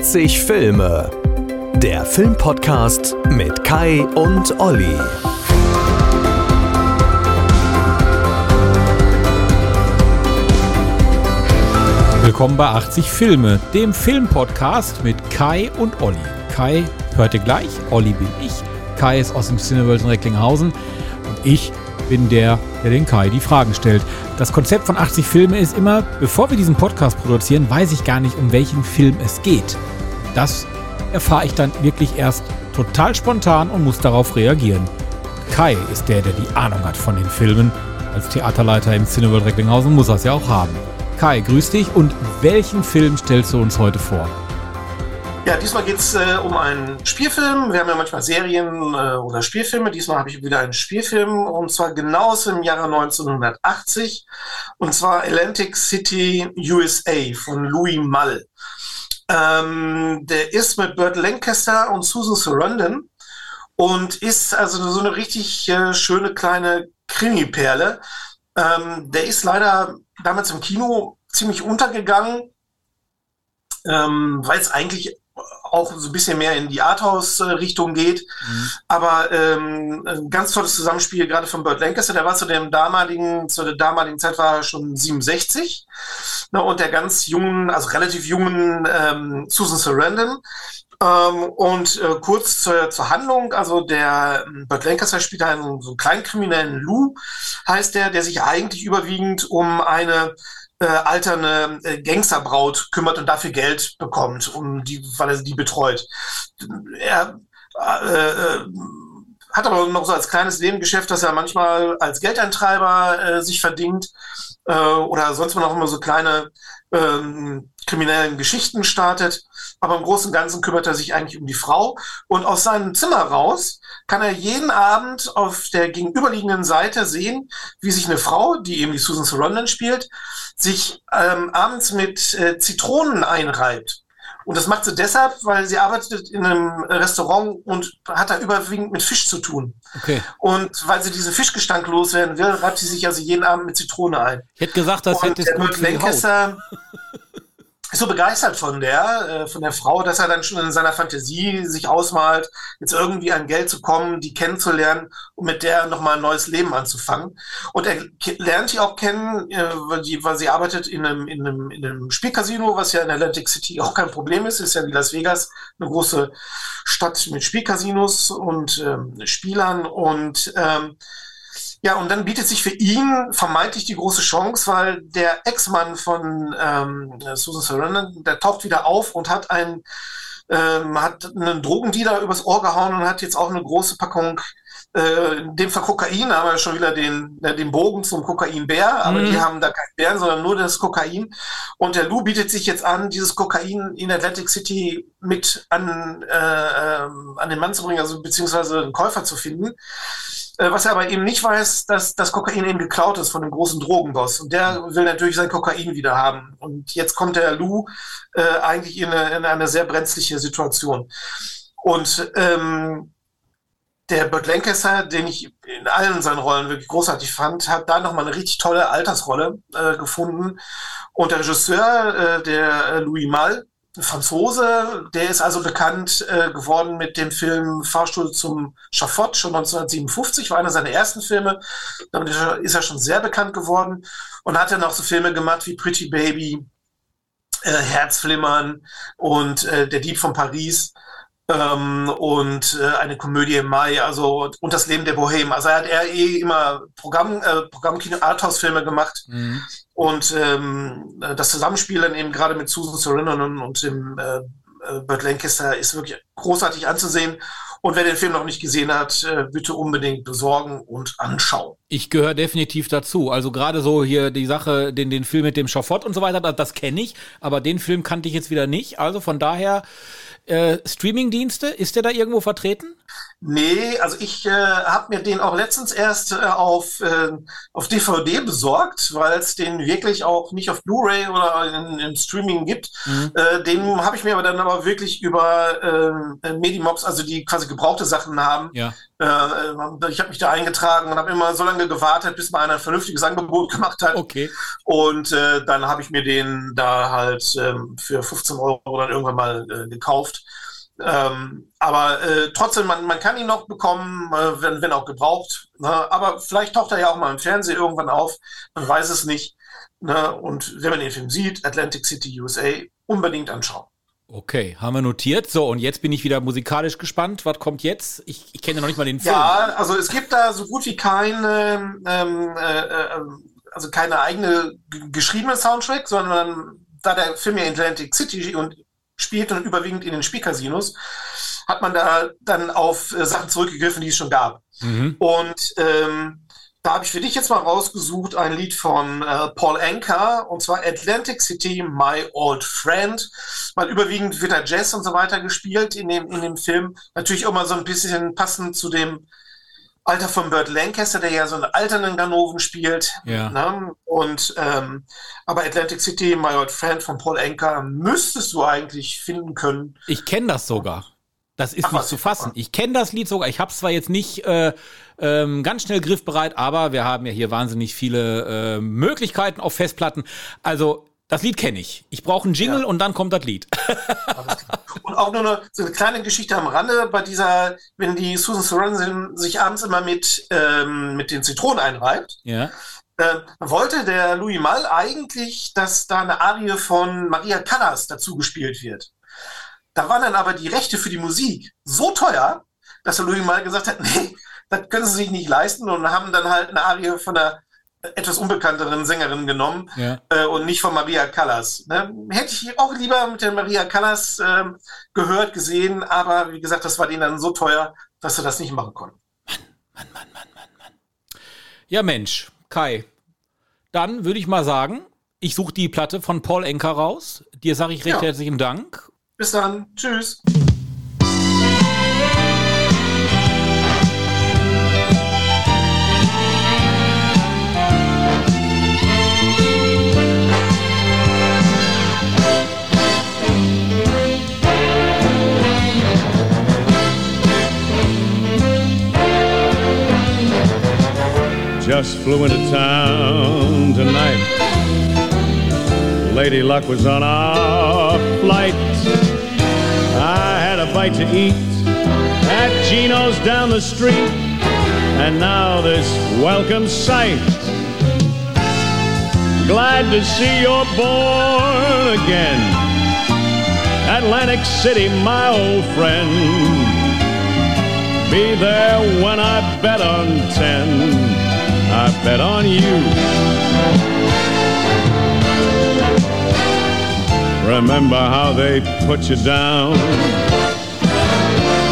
80 Filme. Der Filmpodcast mit Kai und Olli. Willkommen bei 80 Filme, dem Filmpodcast mit Kai und Olli. Kai hört ihr gleich, Olli bin ich. Kai ist aus dem Cineworld in Recklinghausen und ich bin der, der den Kai die Fragen stellt. Das Konzept von 80 Filme ist immer, bevor wir diesen Podcast produzieren, weiß ich gar nicht, um welchen Film es geht. Das erfahre ich dann wirklich erst total spontan und muss darauf reagieren. Kai ist der, der die Ahnung hat von den Filmen. Als Theaterleiter im Cineworld Recklinghausen muss er es ja auch haben. Kai, grüß dich und welchen Film stellst du uns heute vor? Ja, diesmal geht es äh, um einen Spielfilm. Wir haben ja manchmal Serien äh, oder Spielfilme. Diesmal habe ich wieder einen Spielfilm und zwar genau aus dem Jahre 1980 und zwar Atlantic City USA von Louis Mull. Ähm, der ist mit Burt Lancaster und Susan Sarandon und ist also so eine richtig äh, schöne kleine Krimi-Perle. Ähm, der ist leider damals im Kino ziemlich untergegangen, ähm, weil es eigentlich auch so ein bisschen mehr in die Arthouse-Richtung geht. Mhm. Aber ähm, ein ganz tolles Zusammenspiel, gerade von Burt Lancaster, der war zu dem damaligen, zu der damaligen Zeit war er schon 67. Ne, und der ganz jungen, also relativ jungen ähm, Susan Sarandon. Ähm, und äh, kurz zur, zur Handlung, also der ähm, Burt Lancaster spielt einen so einen kleinen kriminellen Lou, heißt der, der sich eigentlich überwiegend um eine äh, alterne äh, Gangsterbraut kümmert und dafür Geld bekommt, um die, weil er die betreut. Er äh, äh, hat aber noch so als kleines Nebengeschäft, dass er manchmal als Geldeintreiber äh, sich verdient äh, oder sonst mal noch immer so kleine ähm, kriminellen Geschichten startet. Aber im Großen und Ganzen kümmert er sich eigentlich um die Frau. Und aus seinem Zimmer raus kann er jeden Abend auf der gegenüberliegenden Seite sehen, wie sich eine Frau, die eben die Susan Sarandon spielt, sich ähm, abends mit äh, Zitronen einreibt. Und das macht sie deshalb, weil sie arbeitet in einem Restaurant und hat da überwiegend mit Fisch zu tun. Okay. Und weil sie diese Fischgestank loswerden will, reibt sie sich also jeden Abend mit Zitrone ein. Ich hätte gesagt, das hätte es gut für die Haut. So begeistert von der, äh, von der Frau, dass er dann schon in seiner Fantasie sich ausmalt, jetzt irgendwie an Geld zu kommen, die kennenzulernen und mit der nochmal ein neues Leben anzufangen. Und er lernt die auch kennen, äh, weil, die, weil sie arbeitet in einem, in, einem, in einem Spielcasino, was ja in Atlantic City auch kein Problem ist, ist ja wie Las Vegas eine große Stadt mit Spielcasinos und ähm, Spielern und ähm, ja, und dann bietet sich für ihn vermeintlich die große Chance, weil der Ex-Mann von ähm, Susan Sarandon, der taucht wieder auf und hat einen, ähm, hat einen Drogendealer übers Ohr gehauen und hat jetzt auch eine große Packung äh, in dem Fall Kokain, haben wir schon wieder den, äh, den Bogen zum Kokainbär, aber mhm. die haben da keinen Bären, sondern nur das Kokain. Und der Lou bietet sich jetzt an, dieses Kokain in Atlantic City mit an, äh, ähm, an den Mann zu bringen, also beziehungsweise einen Käufer zu finden. Äh, was er aber eben nicht weiß, dass das Kokain eben geklaut ist von dem großen Drogenboss. Und der will natürlich sein Kokain wieder haben. Und jetzt kommt der Lou äh, eigentlich in eine, in eine sehr brenzliche Situation. Und ähm, der Burt Lancaster, den ich in allen seinen Rollen wirklich großartig fand, hat da nochmal eine richtig tolle Altersrolle äh, gefunden. Und der Regisseur, äh, der äh, Louis Malle, Franzose, der ist also bekannt äh, geworden mit dem Film Fahrstuhl zum Schafott schon 1957, war einer seiner ersten Filme. Damit ist er schon sehr bekannt geworden und hat dann auch so Filme gemacht wie Pretty Baby, äh, Herzflimmern und äh, Der Dieb von Paris ähm, und äh, eine Komödie im Mai, also und das Leben der Bohem. Also er hat er eh immer Programm, äh, Programmkino, Arthouse-Filme gemacht. Mhm. Und ähm, das Zusammenspiel dann eben gerade mit Susan Sarandon und dem äh, äh, Burt Lancaster ist wirklich großartig anzusehen. Und wer den Film noch nicht gesehen hat, äh, bitte unbedingt besorgen und anschauen. Ich gehöre definitiv dazu. Also gerade so hier die Sache, den, den Film mit dem Schafott und so weiter, das, das kenne ich, aber den Film kannte ich jetzt wieder nicht. Also von daher äh, Streamingdienste, ist der da irgendwo vertreten? Nee, also ich äh, habe mir den auch letztens erst äh, auf, äh, auf DVD besorgt, weil es den wirklich auch nicht auf Blu-ray oder in, im Streaming gibt. Mhm. Äh, den habe ich mir aber dann aber wirklich über äh, Medimobs, also die quasi gebrauchte Sachen haben, ja. Äh, ich habe mich da eingetragen und habe immer so lange gewartet, bis mal einer ein vernünftiges Angebot gemacht hat. Okay. Und äh, dann habe ich mir den da halt ähm, für 15 Euro dann irgendwann mal äh, gekauft. Ähm, aber äh, trotzdem, man, man kann ihn noch bekommen, äh, wenn, wenn auch gebraucht. Ne? Aber vielleicht taucht er ja auch mal im Fernsehen irgendwann auf. Man weiß es nicht. Ne? Und wenn man den Film sieht, Atlantic City USA, unbedingt anschauen. Okay, haben wir notiert. So, und jetzt bin ich wieder musikalisch gespannt. Was kommt jetzt? Ich, ich kenne noch nicht mal den Film. Ja, also es gibt da so gut wie keine, ähm, äh, äh, also keine eigene geschriebene Soundtrack, sondern da der Film ja Atlantic City und spielt und überwiegend in den Spielcasinos, hat man da dann auf äh, Sachen zurückgegriffen, die es schon gab. Mhm. Und ähm, da habe ich für dich jetzt mal rausgesucht ein Lied von äh, Paul Anker und zwar Atlantic City, My Old Friend. Weil überwiegend wird da Jazz und so weiter gespielt in dem, in dem Film. Natürlich immer so ein bisschen passend zu dem Alter von Burt Lancaster, der ja so einen alternden Ganoven spielt. Ja. Ne? Und ähm, aber Atlantic City, My Old Friend von Paul Anker müsstest du eigentlich finden können. Ich kenne das sogar. Das ist nicht zu fassen. Ich kenne das Lied sogar. Ich habe es zwar jetzt nicht äh, ähm, ganz schnell griffbereit, aber wir haben ja hier wahnsinnig viele äh, Möglichkeiten auf Festplatten. Also das Lied kenne ich. Ich brauche einen Jingle ja. und dann kommt das Lied. und auch nur eine, so eine kleine Geschichte am Rande bei dieser, wenn die Susan Sarandon sich abends immer mit, ähm, mit den Zitronen einreibt. Ja. Äh, wollte der Louis Mal eigentlich, dass da eine Arie von Maria Callas dazu gespielt wird. Da waren dann aber die Rechte für die Musik so teuer, dass der Louis Mal gesagt hat, nee, das können sie sich nicht leisten und haben dann halt eine Arie von einer etwas unbekannteren Sängerin genommen ja. äh, und nicht von Maria Callas. Ne? Hätte ich auch lieber mit der Maria Callas äh, gehört, gesehen, aber wie gesagt, das war denen dann so teuer, dass sie das nicht machen konnten. Mann, Mann, Mann, Mann, Mann, Mann. Ja, Mensch, Kai, dann würde ich mal sagen, ich suche die Platte von Paul Enker raus. Dir sage ich recht ja. herzlichen Dank. Bis dann. Tschüss. Just flew into town tonight. Lady Luck was on our flight. I had a bite to eat at Gino's down the street, and now this welcome sight. Glad to see you're born again. Atlantic City, my old friend. Be there when I bet on ten. I bet on you. Remember how they put you down?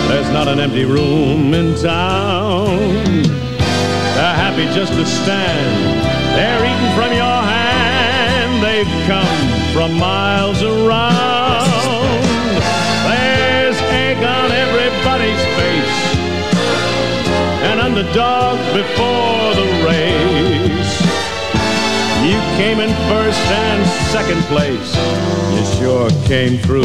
There's not an empty room in town. They're happy just to stand. They're eating from your hand. They've come from miles around. There's egg on everybody's face. An underdog before the race. You came in first and second place. You sure came through.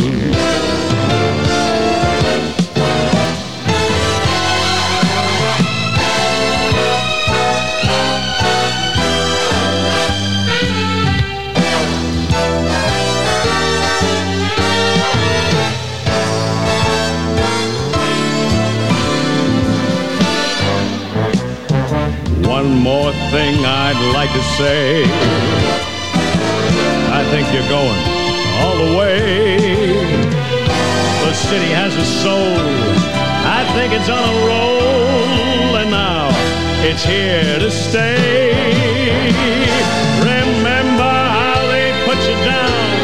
One more thing I'd like to say. I think you're going all the way. The city has a soul. I think it's on a roll, and now it's here to stay. Remember how they put you down?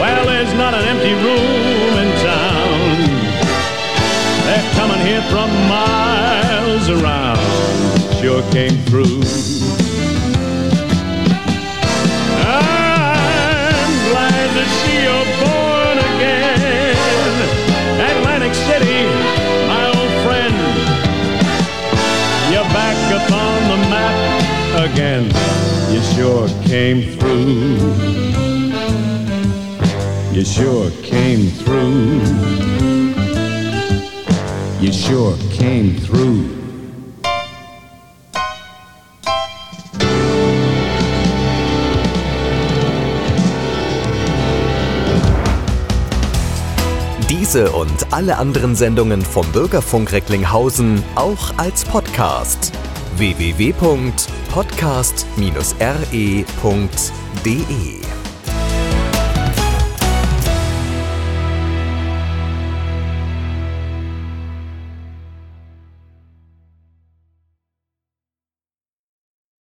Well, there's not an empty room in town. They're coming here from miles around sure came through. I'm glad to see you're born again. Atlantic City, my old friend. You're back upon the map again. You sure came through. You sure came through. you sure came through. Diese und alle anderen Sendungen vom Bürgerfunk Recklinghausen auch als Podcast. www.podcast-re.de